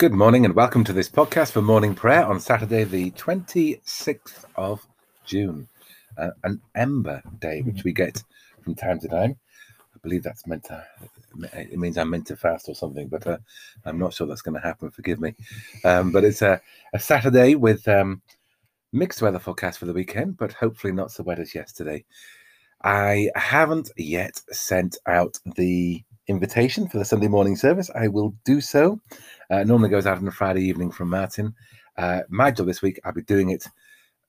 Good morning and welcome to this podcast for morning prayer on Saturday, the 26th of June, uh, an Ember Day, which we get from time to time. I believe that's meant to, it means I'm meant to fast or something, but uh, I'm not sure that's going to happen. Forgive me. Um, but it's a, a Saturday with um, mixed weather forecast for the weekend, but hopefully not so wet as yesterday. I haven't yet sent out the invitation for the Sunday morning service. I will do so. Uh, normally goes out on a Friday evening from Martin. Uh, my job this week, I'll be doing it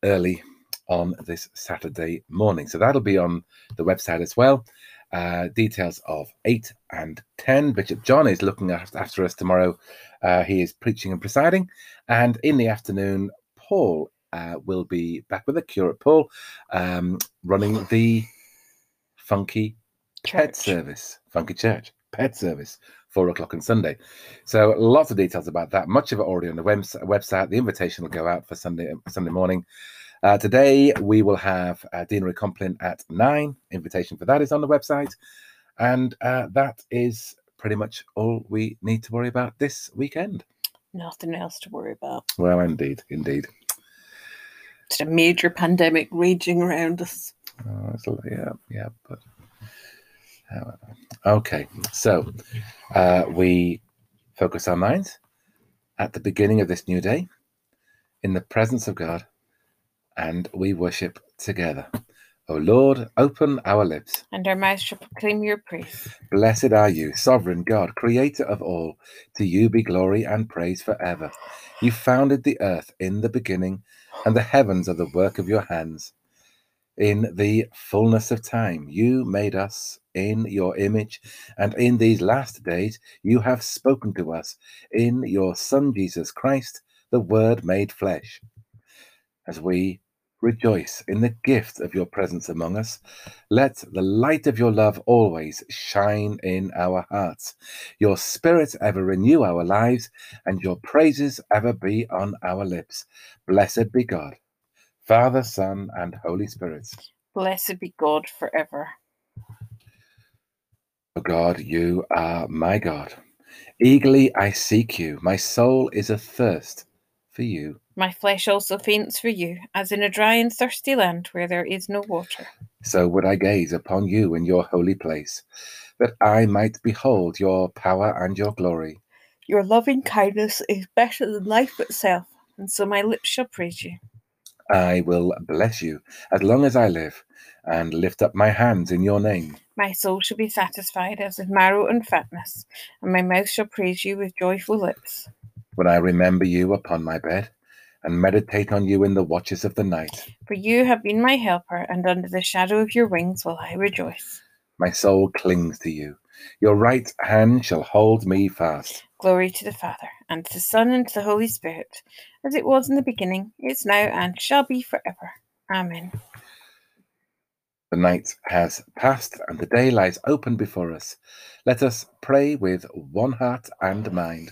early on this Saturday morning. So that'll be on the website as well. Uh, details of 8 and 10. Bishop John is looking after us tomorrow. Uh, he is preaching and presiding. And in the afternoon, Paul uh, will be back with the curate Paul um, running the funky Church. pet service, funky church pet service, four o'clock on Sunday. So lots of details about that. Much of it already on the website. The invitation will go out for Sunday Sunday morning. Uh, today we will have uh, Deanery Compline at nine. Invitation for that is on the website, and uh, that is pretty much all we need to worry about this weekend. Nothing else to worry about. Well, indeed, indeed. It's a major pandemic raging around us. Oh, yeah, yeah, but however. Okay, so uh, we focus our minds at the beginning of this new day in the presence of God and we worship together. O Lord, open our lips. And our mouths shall proclaim your praise. Blessed are you, sovereign God, creator of all. To you be glory and praise forever. You founded the earth in the beginning, and the heavens are the work of your hands. In the fullness of time, you made us in your image, and in these last days, you have spoken to us in your Son Jesus Christ, the Word made flesh. As we rejoice in the gift of your presence among us, let the light of your love always shine in our hearts. Your Spirit ever renew our lives, and your praises ever be on our lips. Blessed be God Father, Son, and Holy Spirit. Blessed be God forever. O God, you are my God. Eagerly I seek you. My soul is athirst for you. My flesh also faints for you, as in a dry and thirsty land where there is no water. So would I gaze upon you in your holy place, that I might behold your power and your glory. Your loving kindness is better than life itself, and so my lips shall praise you. I will bless you as long as I live, and lift up my hands in your name. My soul shall be satisfied as with marrow and fatness, and my mouth shall praise you with joyful lips. When I remember you upon my bed, and meditate on you in the watches of the night. For you have been my helper, and under the shadow of your wings will I rejoice. My soul clings to you. Your right hand shall hold me fast. Glory to the Father, and to the Son, and to the Holy Spirit, as it was in the beginning, is now, and shall be forever. Amen. The night has passed, and the day lies open before us. Let us pray with one heart and mind.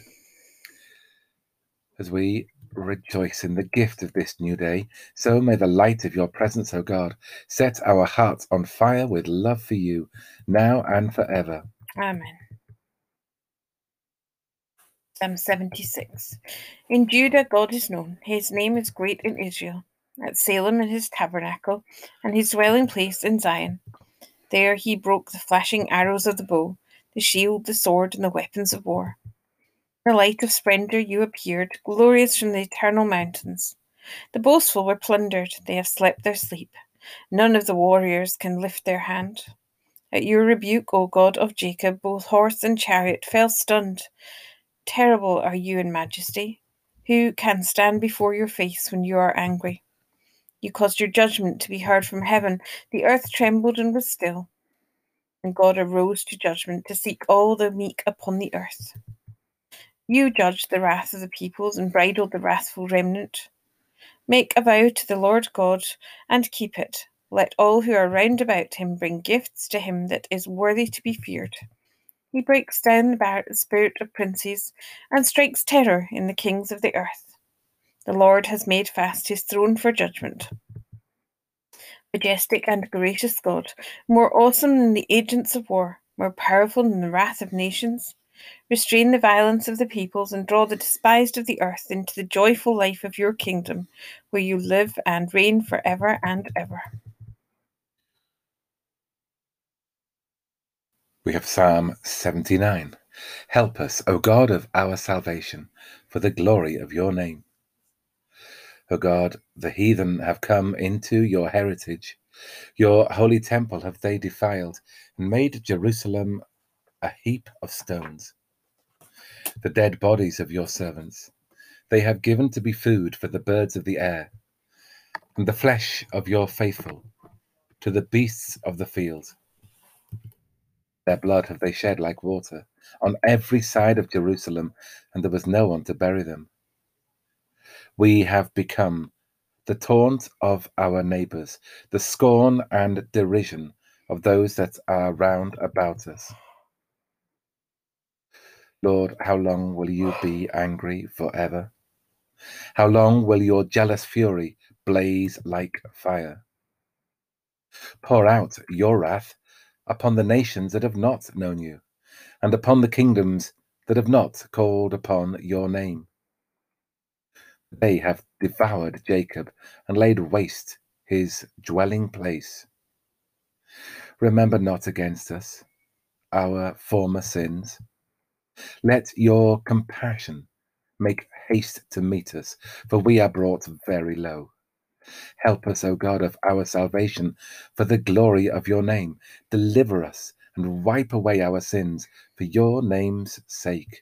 As we rejoice in the gift of this new day, so may the light of your presence, O God, set our hearts on fire with love for you, now and forever. Amen. Psalm 76. In Judah God is known, his name is great in Israel. At Salem in his tabernacle, and his dwelling place in Zion. There he broke the flashing arrows of the bow, the shield, the sword, and the weapons of war. In the light of splendour you appeared, glorious from the eternal mountains. The boastful were plundered, they have slept their sleep. None of the warriors can lift their hand. At your rebuke, O God of Jacob, both horse and chariot fell stunned. Terrible are you in majesty. Who can stand before your face when you are angry? You caused your judgment to be heard from heaven. The earth trembled and was still. And God arose to judgment to seek all the meek upon the earth. You judged the wrath of the peoples and bridled the wrathful remnant. Make a vow to the Lord God and keep it. Let all who are round about him bring gifts to him that is worthy to be feared. He breaks down the spirit of princes and strikes terror in the kings of the earth. The Lord has made fast his throne for judgment. Majestic and gracious God, more awesome than the agents of war, more powerful than the wrath of nations, Restrain the violence of the peoples and draw the despised of the earth into the joyful life of your kingdom, where you live and reign for ever and ever. We have Psalm 79. Help us, O God of our salvation, for the glory of your name. O God, the heathen have come into your heritage. Your holy temple have they defiled, and made Jerusalem a heap of stones. The dead bodies of your servants they have given to be food for the birds of the air, and the flesh of your faithful to the beasts of the field. Their blood have they shed like water on every side of Jerusalem, and there was no one to bury them. We have become the taunt of our neighbours, the scorn and derision of those that are round about us. Lord, how long will you be angry forever? How long will your jealous fury blaze like fire? Pour out your wrath upon the nations that have not known you, and upon the kingdoms that have not called upon your name. They have devoured Jacob and laid waste his dwelling place. Remember not against us our former sins let your compassion make haste to meet us, for we are brought very low. Help us, O God of our salvation, for the glory of your name. Deliver us and wipe away our sins for your name's sake.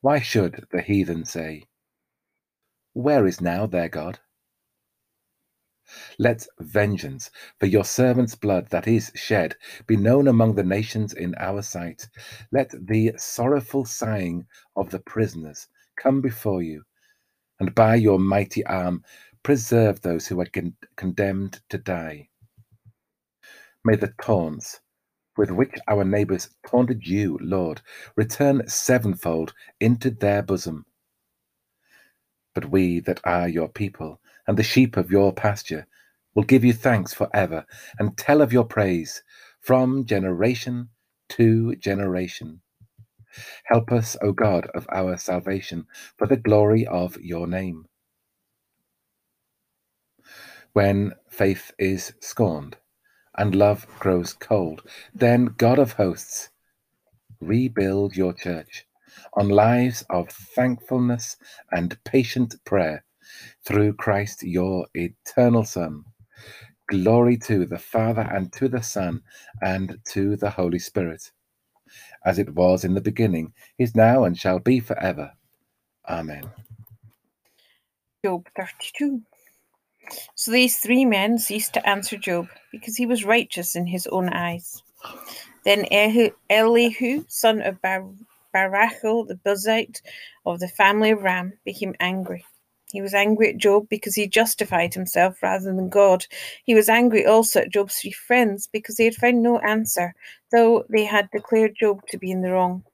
Why should the heathen say, Where is now their God? Let vengeance for your servant's blood that is shed be known among the nations in our sight. Let the sorrowful sighing of the prisoners come before you, and by your mighty arm preserve those who are con- condemned to die. May the taunts with which our neighbours taunted you, Lord, return sevenfold into their bosom. But we that are your people and the sheep of your pasture will give you thanks for ever and tell of your praise from generation to generation. Help us, O God of our salvation, for the glory of your name. When faith is scorned and love grows cold, then, God of hosts, rebuild your church on lives of thankfulness and patient prayer through Christ your eternal Son. Glory to the Father and to the Son and to the Holy Spirit, as it was in the beginning, is now, and shall be forever. Amen. Job 32. So these three men ceased to answer Job because he was righteous in his own eyes. Then Elihu, son of Bar- Barachel the Buzite of the family of Ram, became angry he was angry at Job because he justified himself rather than God. He was angry also at Job's three friends because they had found no answer, though they had declared Job to be in the wrong.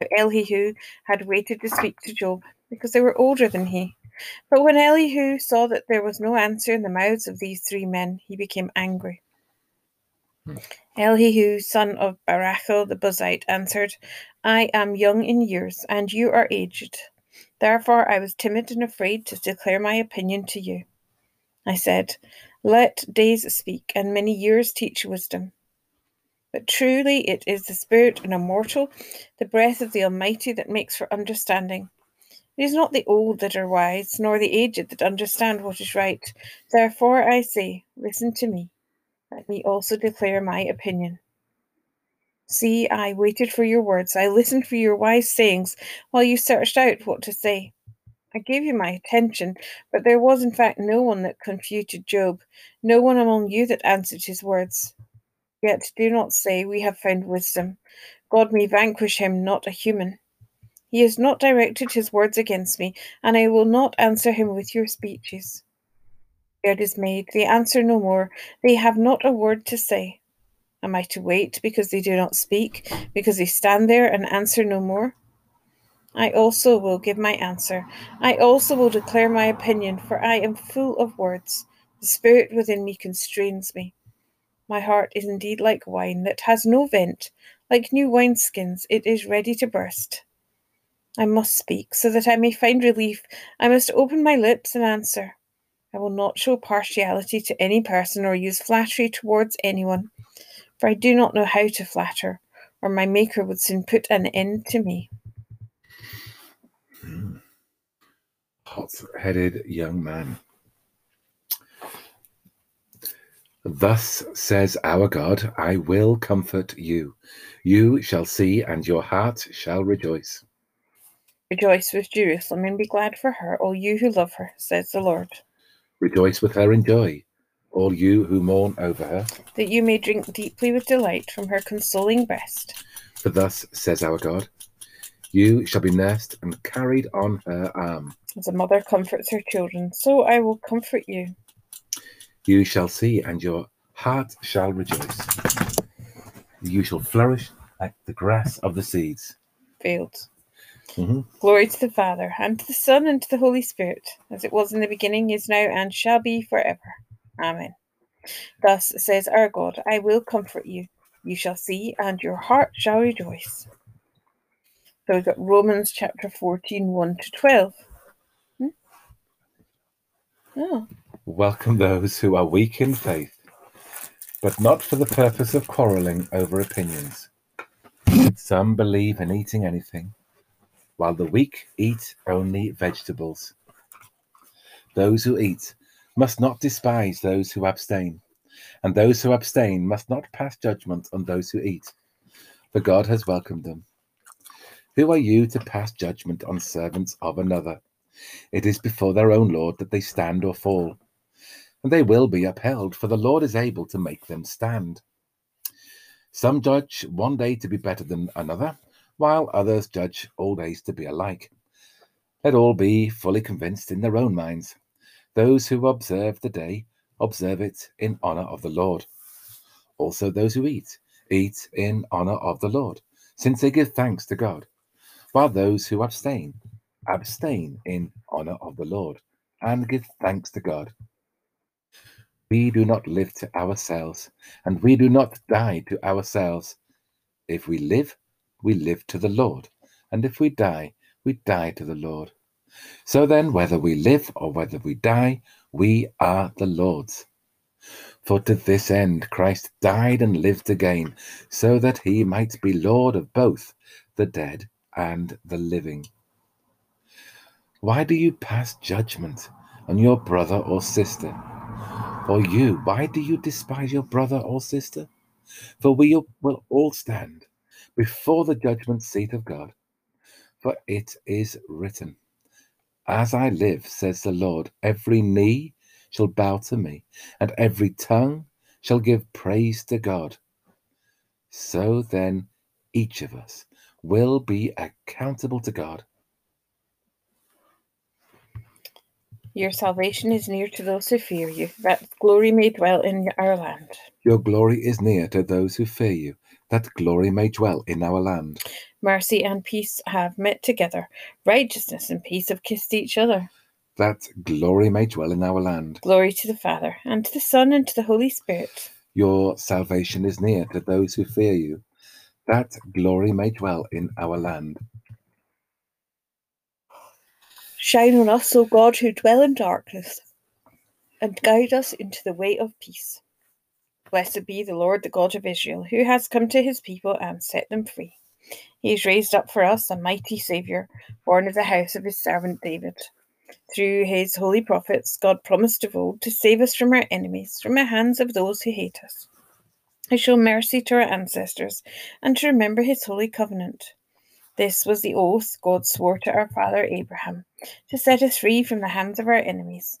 But Elihu had waited to speak to Job because they were older than he. But when Elihu saw that there was no answer in the mouths of these three men, he became angry. Hmm. Elihu, son of Barachel the Buzite, answered, I am young in years, and you are aged. Therefore I was timid and afraid to declare my opinion to you. I said, Let days speak, and many years teach wisdom. But truly it is the Spirit and immortal, the breath of the Almighty that makes for understanding. It is not the old that are wise, nor the aged that understand what is right. Therefore I say, Listen to me. Let me also declare my opinion. See, I waited for your words. I listened for your wise sayings while you searched out what to say. I gave you my attention, but there was in fact no one that confuted Job, no one among you that answered his words. Yet do not say, We have found wisdom. God may vanquish him, not a human. He has not directed his words against me, and I will not answer him with your speeches. They are dismayed, they answer no more, they have not a word to say. Am I to wait because they do not speak, because they stand there and answer no more? I also will give my answer. I also will declare my opinion, for I am full of words. The spirit within me constrains me. My heart is indeed like wine that has no vent, Like new wineskins, it is ready to burst. I must speak, so that I may find relief. I must open my lips and answer. I will not show partiality to any person or use flattery towards anyone, for I do not know how to flatter, or my Maker would soon put an end to me. Hot headed young man. Thus says our God, I will comfort you. You shall see, and your heart shall rejoice. Rejoice with Jerusalem and be glad for her, all you who love her, says the Lord. Rejoice with her in joy, all you who mourn over her. That you may drink deeply with delight from her consoling breast. For thus says our God, You shall be nursed and carried on her arm. As a mother comforts her children, so I will comfort you. You shall see, and your heart shall rejoice. You shall flourish like the grass of the seeds. Fields. Mhm. Glory to the Father, and to the Son, and to the Holy Spirit, as it was in the beginning, is now, and shall be forever. Amen. Thus says our God, I will comfort you. You shall see, and your heart shall rejoice. So we've got Romans chapter 14, 1 to 12. Hmm? Oh, Welcome those who are weak in faith, but not for the purpose of quarreling over opinions. Some believe in eating anything, while the weak eat only vegetables. Those who eat must not despise those who abstain, and those who abstain must not pass judgment on those who eat, for God has welcomed them. Who are you to pass judgment on servants of another? It is before their own Lord that they stand or fall, and they will be upheld, for the Lord is able to make them stand. Some judge one day to be better than another, while others judge all days to be alike. Let all be fully convinced in their own minds. Those who observe the day observe it in honor of the Lord. Also, those who eat, eat in honor of the Lord, since they give thanks to God, while those who abstain, abstain in honor of the Lord, and give thanks to God. We do not live to ourselves, and we do not die to ourselves. If we live, we live to the Lord, and if we die, we die to the Lord. So then, whether we live or whether we die, we are the Lord's. For to this end Christ died and lived again, so that he might be Lord of both the dead and the living. Why do you pass judgment on your brother or sister? Or you, why do you despise your brother or sister? For we will all stand before the judgment seat of God. For it is written, As I live, says the Lord, every knee shall bow to me, and every tongue shall give praise to God. So then, each of us will be accountable to God. your salvation is near to those who fear you, that glory may dwell in our land. Your glory is near to those who fear you, that glory may dwell in our land. Mercy and peace have met together. Righteousness and peace have kissed each other. That glory may dwell in our land. Glory to the Father, and to the Son, and to the Holy Spirit. Your salvation is near to those who fear you, that glory may dwell in our land. Shine on us, O God, who dwell in darkness, and guide us into the way of peace. Blessed be the Lord, the God of Israel, who has come to his people and set them free. He has raised up for us a mighty Saviour, born of the house of his servant David. Through his holy prophets, God promised of old to save us from our enemies, from the hands of those who hate us, to show mercy to our ancestors, and to remember his holy covenant. This was the oath God swore to our father Abraham, to set us free from the hands of our enemies,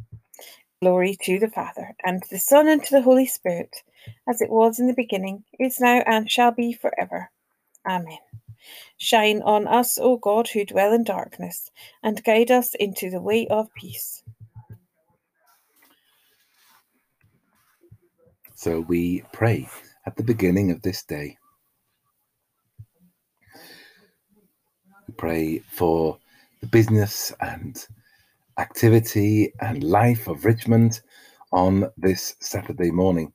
Glory to the Father, and to the Son, and to the Holy Spirit, as it was in the beginning, is now, and shall be forever. Amen. Shine on us, O God, who dwell in darkness, and guide us into the way of peace. So we pray at the beginning of this day. We pray for the business and activity and life of Richmond on this Saturday morning.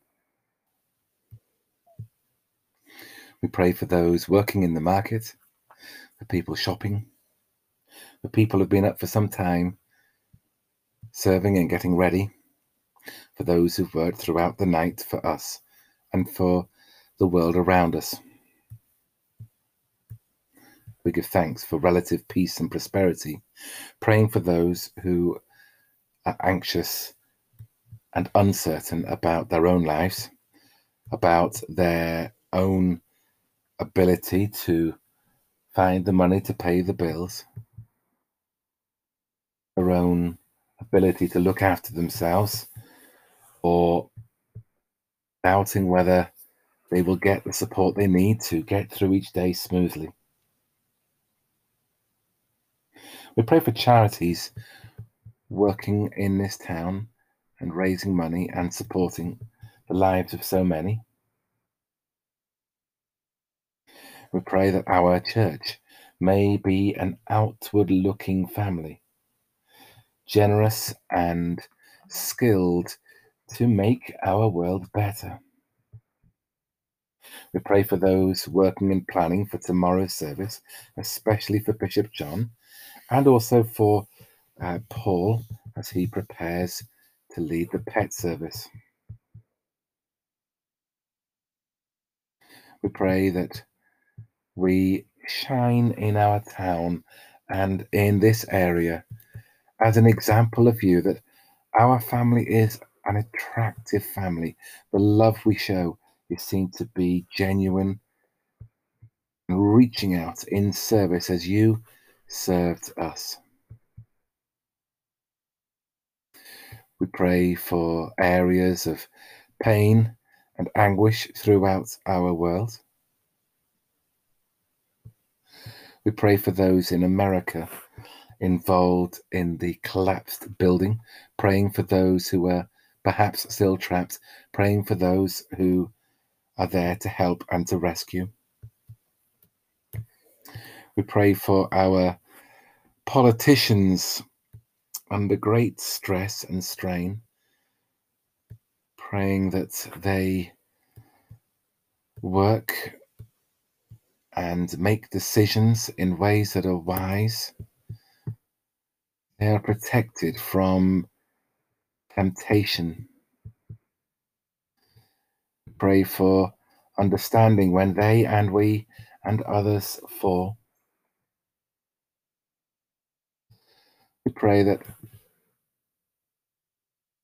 We pray for those working in the market, the people shopping, the people who've been up for some time serving and getting ready, for those who've worked throughout the night for us and for the world around us. We give thanks for relative peace and prosperity, praying for those who are anxious and uncertain about their own lives, about their own ability to find the money to pay the bills, their own ability to look after themselves, or doubting whether they will get the support they need to get through each day smoothly. We pray for charities working in this town and raising money and supporting the lives of so many. We pray that our church may be an outward looking family, generous and skilled to make our world better. We pray for those working and planning for tomorrow's service, especially for Bishop John, and also for uh, Paul as he prepares to lead the pet service. We pray that we shine in our town and in this area as an example of you that our family is an attractive family. The love we show is seen to be genuine reaching out in service as you served us. We pray for areas of pain and anguish throughout our world. We pray for those in America involved in the collapsed building, praying for those who are perhaps still trapped, praying for those who are there to help and to rescue. We pray for our politicians under great stress and strain, praying that they work and make decisions in ways that are wise. They are protected from temptation. We pray for understanding when they and we and others fall. We pray that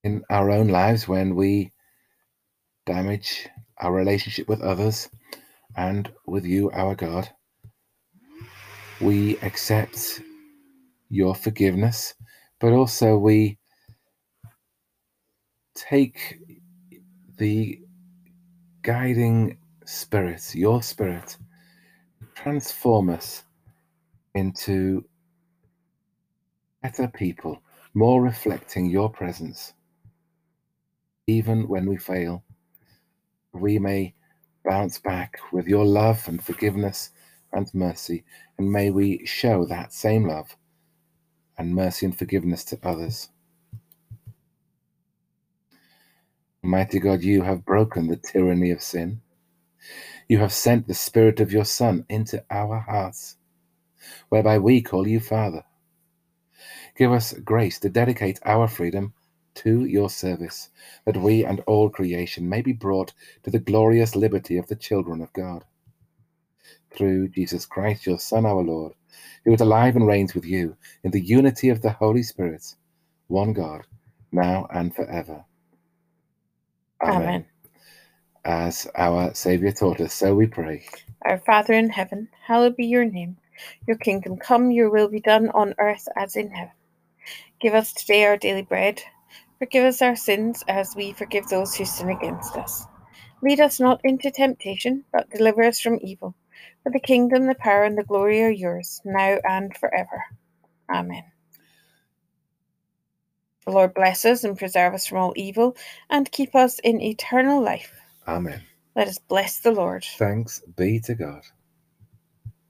in our own lives, when we damage our relationship with others and with you, our God, we accept your forgiveness, but also we take the guiding spirit, your spirit, transform us into better people, more reflecting your presence. Even when we fail, we may bounce back with your love and forgiveness and mercy, and may we show that same love and mercy and forgiveness to others. Mighty God, you have broken the tyranny of sin. You have sent the Spirit of your Son into our hearts, whereby we call you Father. Give us grace to dedicate our freedom to your service, that we and all creation may be brought to the glorious liberty of the children of God. Through Jesus Christ, your Son, our Lord, who is alive and reigns with you in the unity of the Holy Spirit, one God, now and forever. Amen. Amen. As our Saviour taught us, so we pray. Our Father in heaven, hallowed be your name. Your kingdom come, your will be done on earth as in heaven. Give us today our daily bread. Forgive us our sins as we forgive those who sin against us. Lead us not into temptation, but deliver us from evil. For the kingdom, the power, and the glory are yours, now and forever. Amen. The Lord bless us and preserve us from all evil, and keep us in eternal life. Amen. Let us bless the Lord. Thanks be to God.